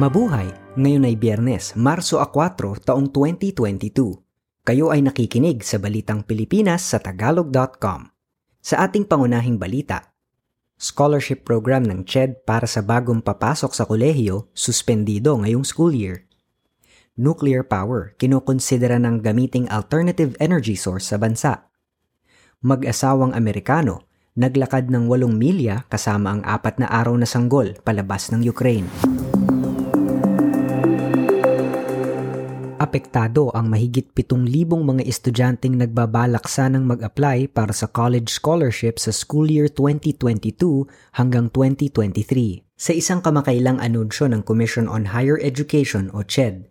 Mabuhay! Ngayon ay Biyernes, Marso 4, taong 2022. Kayo ay nakikinig sa Balitang Pilipinas sa Tagalog.com. Sa ating pangunahing balita, scholarship program ng CHED para sa bagong papasok sa kolehiyo suspendido ngayong school year. Nuclear power kinukonsidera ng gamiting alternative energy source sa bansa. Mag-asawang Amerikano naglakad ng 8 milya kasama ang apat na araw na sanggol palabas ng Ukraine. Apektado ang mahigit 7,000 mga estudyanteng nagbabalak sanang mag-apply para sa college scholarship sa school year 2022 hanggang 2023 sa isang kamakailang anunsyo ng Commission on Higher Education o CHED.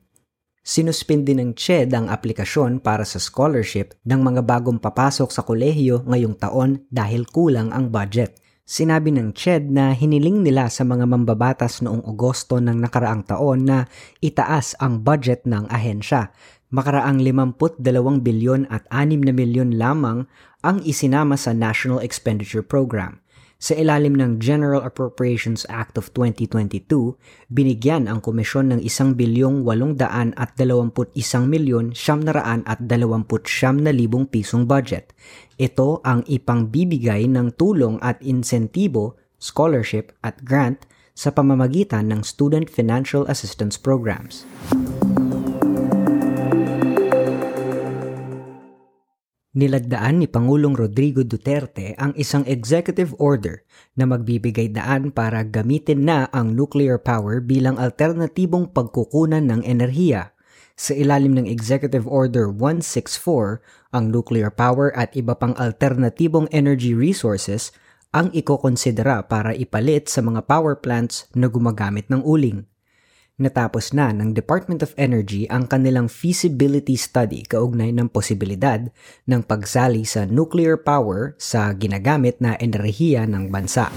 Sinuspindi ng CHED ang aplikasyon para sa scholarship ng mga bagong papasok sa kolehiyo ngayong taon dahil kulang ang budget – Sinabi ng CHED na hiniling nila sa mga mambabatas noong Agosto ng nakaraang taon na itaas ang budget ng ahensya. Makaraang 52 bilyon at 6 na milyon lamang ang isinama sa National Expenditure Program. Sa ilalim ng General Appropriations Act of 2022, binigyan ang komisyon ng 1 bilyong 800 at 21 milyon 900 at 29 na libong pisong budget. Ito ang ipangbibigay ng tulong at insentibo, scholarship at grant sa pamamagitan ng Student Financial Assistance Programs. Nilagdaan ni Pangulong Rodrigo Duterte ang isang executive order na magbibigay daan para gamitin na ang nuclear power bilang alternatibong pagkukunan ng enerhiya. Sa ilalim ng Executive Order 164, ang nuclear power at iba pang alternatibong energy resources ang ikokonsidera para ipalit sa mga power plants na gumagamit ng uling. Natapos na ng Department of Energy ang kanilang feasibility study kaugnay ng posibilidad ng pagsali sa nuclear power sa ginagamit na enerhiya ng bansa.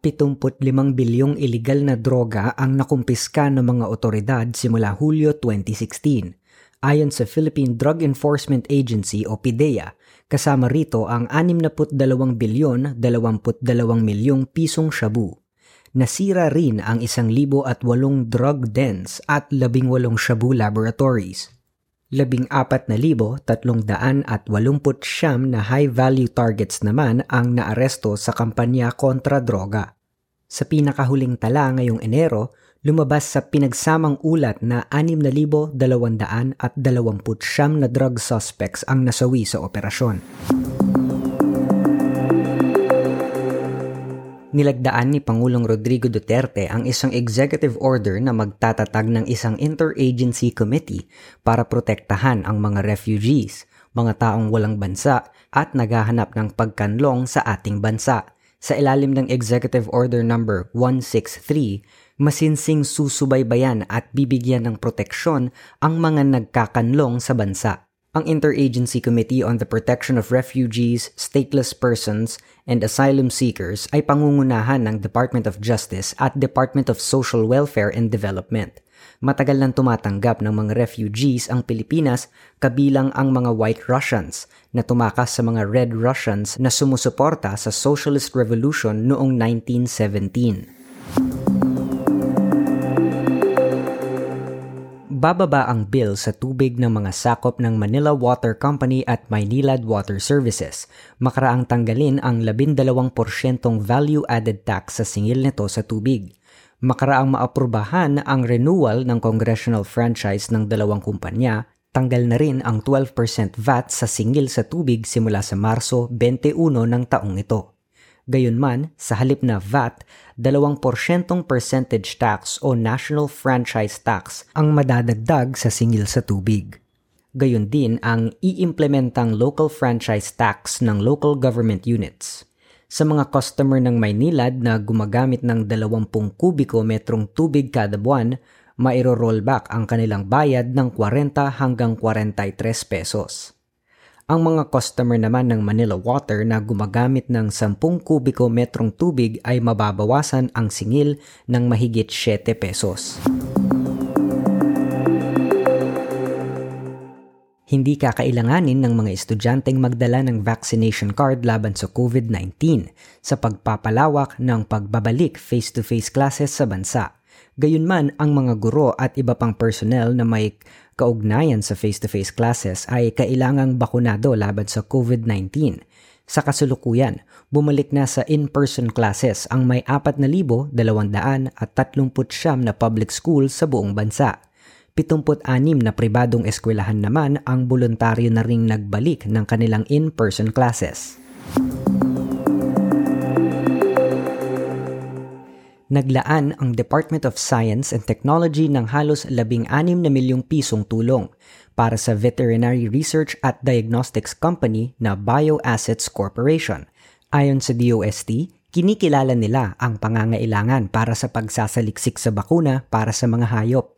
75 bilyong iligal na droga ang nakumpiska ng mga otoridad simula Hulyo 2016. Ayon sa Philippine Drug Enforcement Agency o PIDEA, Kasama rito ang 62 bilyon 22 milyong pisong shabu. Nasira rin ang 1,008 drug dens at 18 shabu laboratories. 14,389 na high-value targets naman ang naaresto sa kampanya kontra droga. Sa pinakahuling tala ngayong Enero, lumabas sa pinagsamang ulat na 6,229 na drug suspects ang nasawi sa operasyon. Nilagdaan ni Pangulong Rodrigo Duterte ang isang executive order na magtatatag ng isang interagency committee para protektahan ang mga refugees, mga taong walang bansa at naghahanap ng pagkanlong sa ating bansa. Sa ilalim ng Executive Order Number 163, masinsing susubaybayan at bibigyan ng proteksyon ang mga nagkakanlong sa bansa. Ang Interagency Committee on the Protection of Refugees, Stateless Persons, and Asylum Seekers ay pangungunahan ng Department of Justice at Department of Social Welfare and Development. Matagal nang tumatanggap ng mga refugees ang Pilipinas kabilang ang mga White Russians na tumakas sa mga Red Russians na sumusuporta sa Socialist Revolution noong 1917. bababa ang bill sa tubig ng mga sakop ng Manila Water Company at Maynilad Water Services. Makaraang tanggalin ang 12% value-added tax sa singil nito sa tubig. Makaraang maaprubahan ang renewal ng congressional franchise ng dalawang kumpanya, tanggal na rin ang 12% VAT sa singil sa tubig simula sa Marso 21 ng taong ito. Gayunman, sa halip na VAT, 2% percentage tax o national franchise tax ang madadagdag sa singil sa tubig. Gayon din ang iimplementang local franchise tax ng local government units. Sa mga customer ng Maynilad na gumagamit ng 20 kubiko metrong tubig kada buwan, mairo-rollback ang kanilang bayad ng 40 hanggang 43 pesos. Ang mga customer naman ng Manila Water na gumagamit ng 10 kubiko metrong tubig ay mababawasan ang singil ng mahigit 7 pesos. Hindi kakailanganin ng mga estudyanteng magdala ng vaccination card laban sa COVID-19 sa pagpapalawak ng pagbabalik face-to-face classes sa bansa. Gayunman, ang mga guro at iba pang personnel na may kaugnayan sa face-to-face classes ay kailangang bakunado laban sa COVID-19. Sa kasulukuyan, bumalik na sa in-person classes ang may 4,239 na public school sa buong bansa. 76 na pribadong eskwelahan naman ang voluntaryo na ring nagbalik ng kanilang in-person classes. Naglaan ang Department of Science and Technology ng halos 16 na milyong pisong tulong para sa veterinary research at diagnostics company na BioAssets Corporation. Ayon sa DOST, kinikilala nila ang pangangailangan para sa pagsasaliksik sa bakuna para sa mga hayop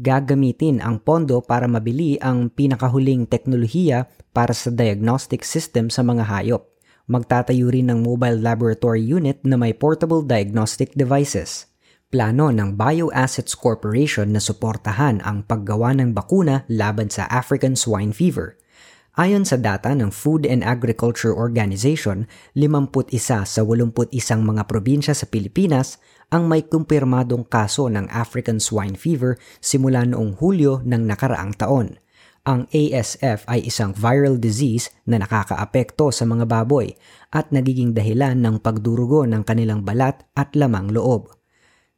gagamitin ang pondo para mabili ang pinakahuling teknolohiya para sa diagnostic system sa mga hayop. Magtatayo rin ng mobile laboratory unit na may portable diagnostic devices. Plano ng BioAssets Corporation na suportahan ang paggawa ng bakuna laban sa African swine fever. Ayon sa data ng Food and Agriculture Organization, 51 sa 81 mga probinsya sa Pilipinas ang may kumpirmadong kaso ng African swine fever simula noong Hulyo ng nakaraang taon. Ang ASF ay isang viral disease na nakakaapekto sa mga baboy at nagiging dahilan ng pagdurugo ng kanilang balat at lamang loob.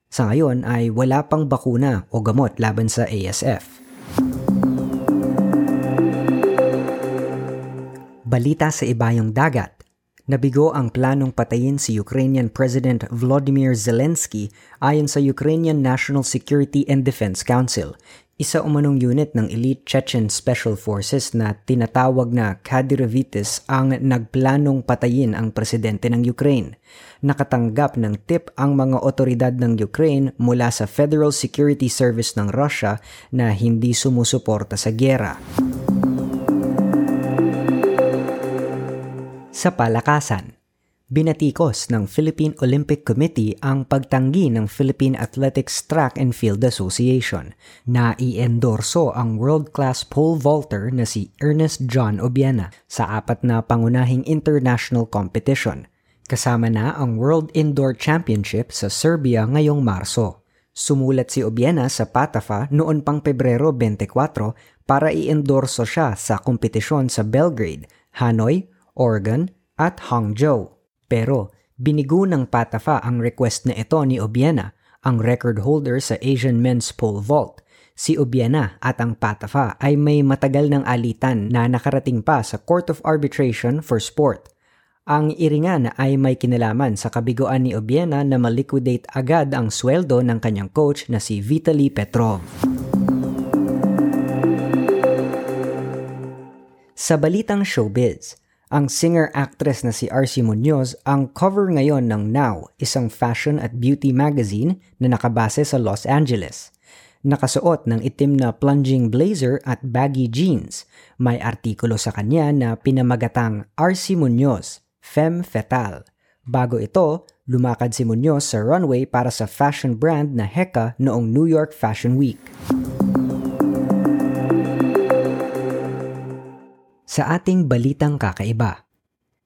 Sa ngayon ay wala pang bakuna o gamot laban sa ASF. Balita sa ibayong dagat. Nabigo ang planong patayin si Ukrainian President Volodymyr Zelensky ayon sa Ukrainian National Security and Defense Council, isa umanong unit ng elite Chechen Special Forces na tinatawag na Kadyrovites ang nagplanong patayin ang presidente ng Ukraine. Nakatanggap ng tip ang mga otoridad ng Ukraine mula sa Federal Security Service ng Russia na hindi sumusuporta sa gyera. Sa palakasan, binatikos ng Philippine Olympic Committee ang pagtanggi ng Philippine Athletics Track and Field Association na i-endorso ang world-class pole vaulter na si Ernest John Obiena sa apat na pangunahing international competition. Kasama na ang World Indoor Championship sa Serbia ngayong Marso. Sumulat si Obiena sa Patafa noon pang Pebrero 24 para i-endorso siya sa kompetisyon sa Belgrade, Hanoi, Oregon at Hangzhou. Pero binigo ng Patafa ang request na ito ni Obiena, ang record holder sa Asian Men's Pole Vault. Si Obiena at ang Patafa ay may matagal ng alitan na nakarating pa sa Court of Arbitration for Sport. Ang iringan ay may kinalaman sa kabiguan ni Obiena na maliquidate agad ang sweldo ng kanyang coach na si Vitaly Petrov. Sa balitang showbiz, ang singer-actress na si RC Munoz ang cover ngayon ng Now, isang fashion at beauty magazine na nakabase sa Los Angeles. Nakasuot ng itim na plunging blazer at baggy jeans. May artikulo sa kanya na pinamagatang RC Munoz, Femme Fatale. Bago ito, lumakad si Munoz sa runway para sa fashion brand na Heka noong New York Fashion Week. Sa ating balitang kakaiba,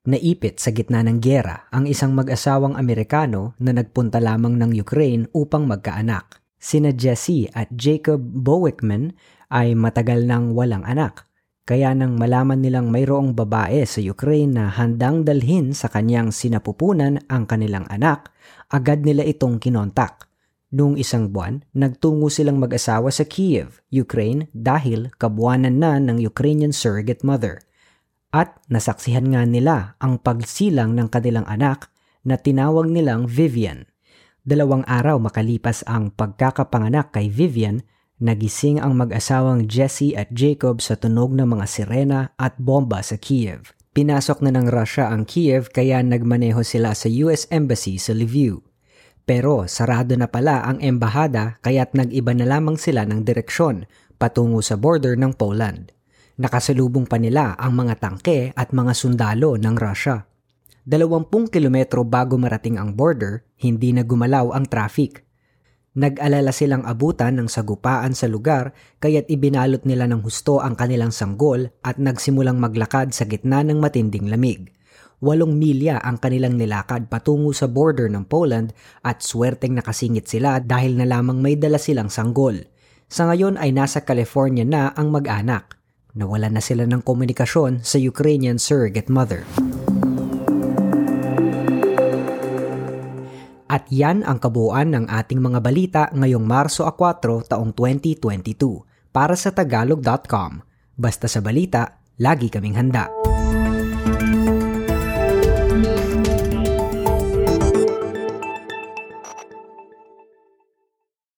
naipit sa gitna ng gyera ang isang mag-asawang Amerikano na nagpunta lamang ng Ukraine upang magkaanak. Sina Jesse at Jacob Bowickman ay matagal nang walang anak. Kaya nang malaman nilang mayroong babae sa Ukraine na handang dalhin sa kanyang sinapupunan ang kanilang anak, agad nila itong kinontak. Noong isang buwan, nagtungo silang mag-asawa sa Kiev, Ukraine dahil kabuanan na ng Ukrainian surrogate mother. At nasaksihan nga nila ang pagsilang ng kanilang anak na tinawag nilang Vivian. Dalawang araw makalipas ang pagkakapanganak kay Vivian, nagising ang mag-asawang Jesse at Jacob sa tunog ng mga sirena at bomba sa Kiev. Pinasok na ng Russia ang Kiev kaya nagmaneho sila sa US Embassy sa Lviv. Pero sarado na pala ang embahada kaya't nag-iba na lamang sila ng direksyon patungo sa border ng Poland. Nakasalubong pa nila ang mga tangke at mga sundalo ng Russia. Dalawampung kilometro bago marating ang border, hindi na gumalaw ang traffic. Nag-alala silang abutan ng sagupaan sa lugar kaya't ibinalot nila ng husto ang kanilang sanggol at nagsimulang maglakad sa gitna ng matinding lamig. Walong milya ang kanilang nilakad patungo sa border ng Poland at swerteng nakasingit sila dahil na lamang may dala silang sanggol. Sa ngayon ay nasa California na ang mag-anak. Nawala na sila ng komunikasyon sa Ukrainian surrogate mother. At yan ang kabuuan ng ating mga balita ngayong Marso 4 taong 2022 para sa tagalog.com. Basta sa balita, lagi kaming handa.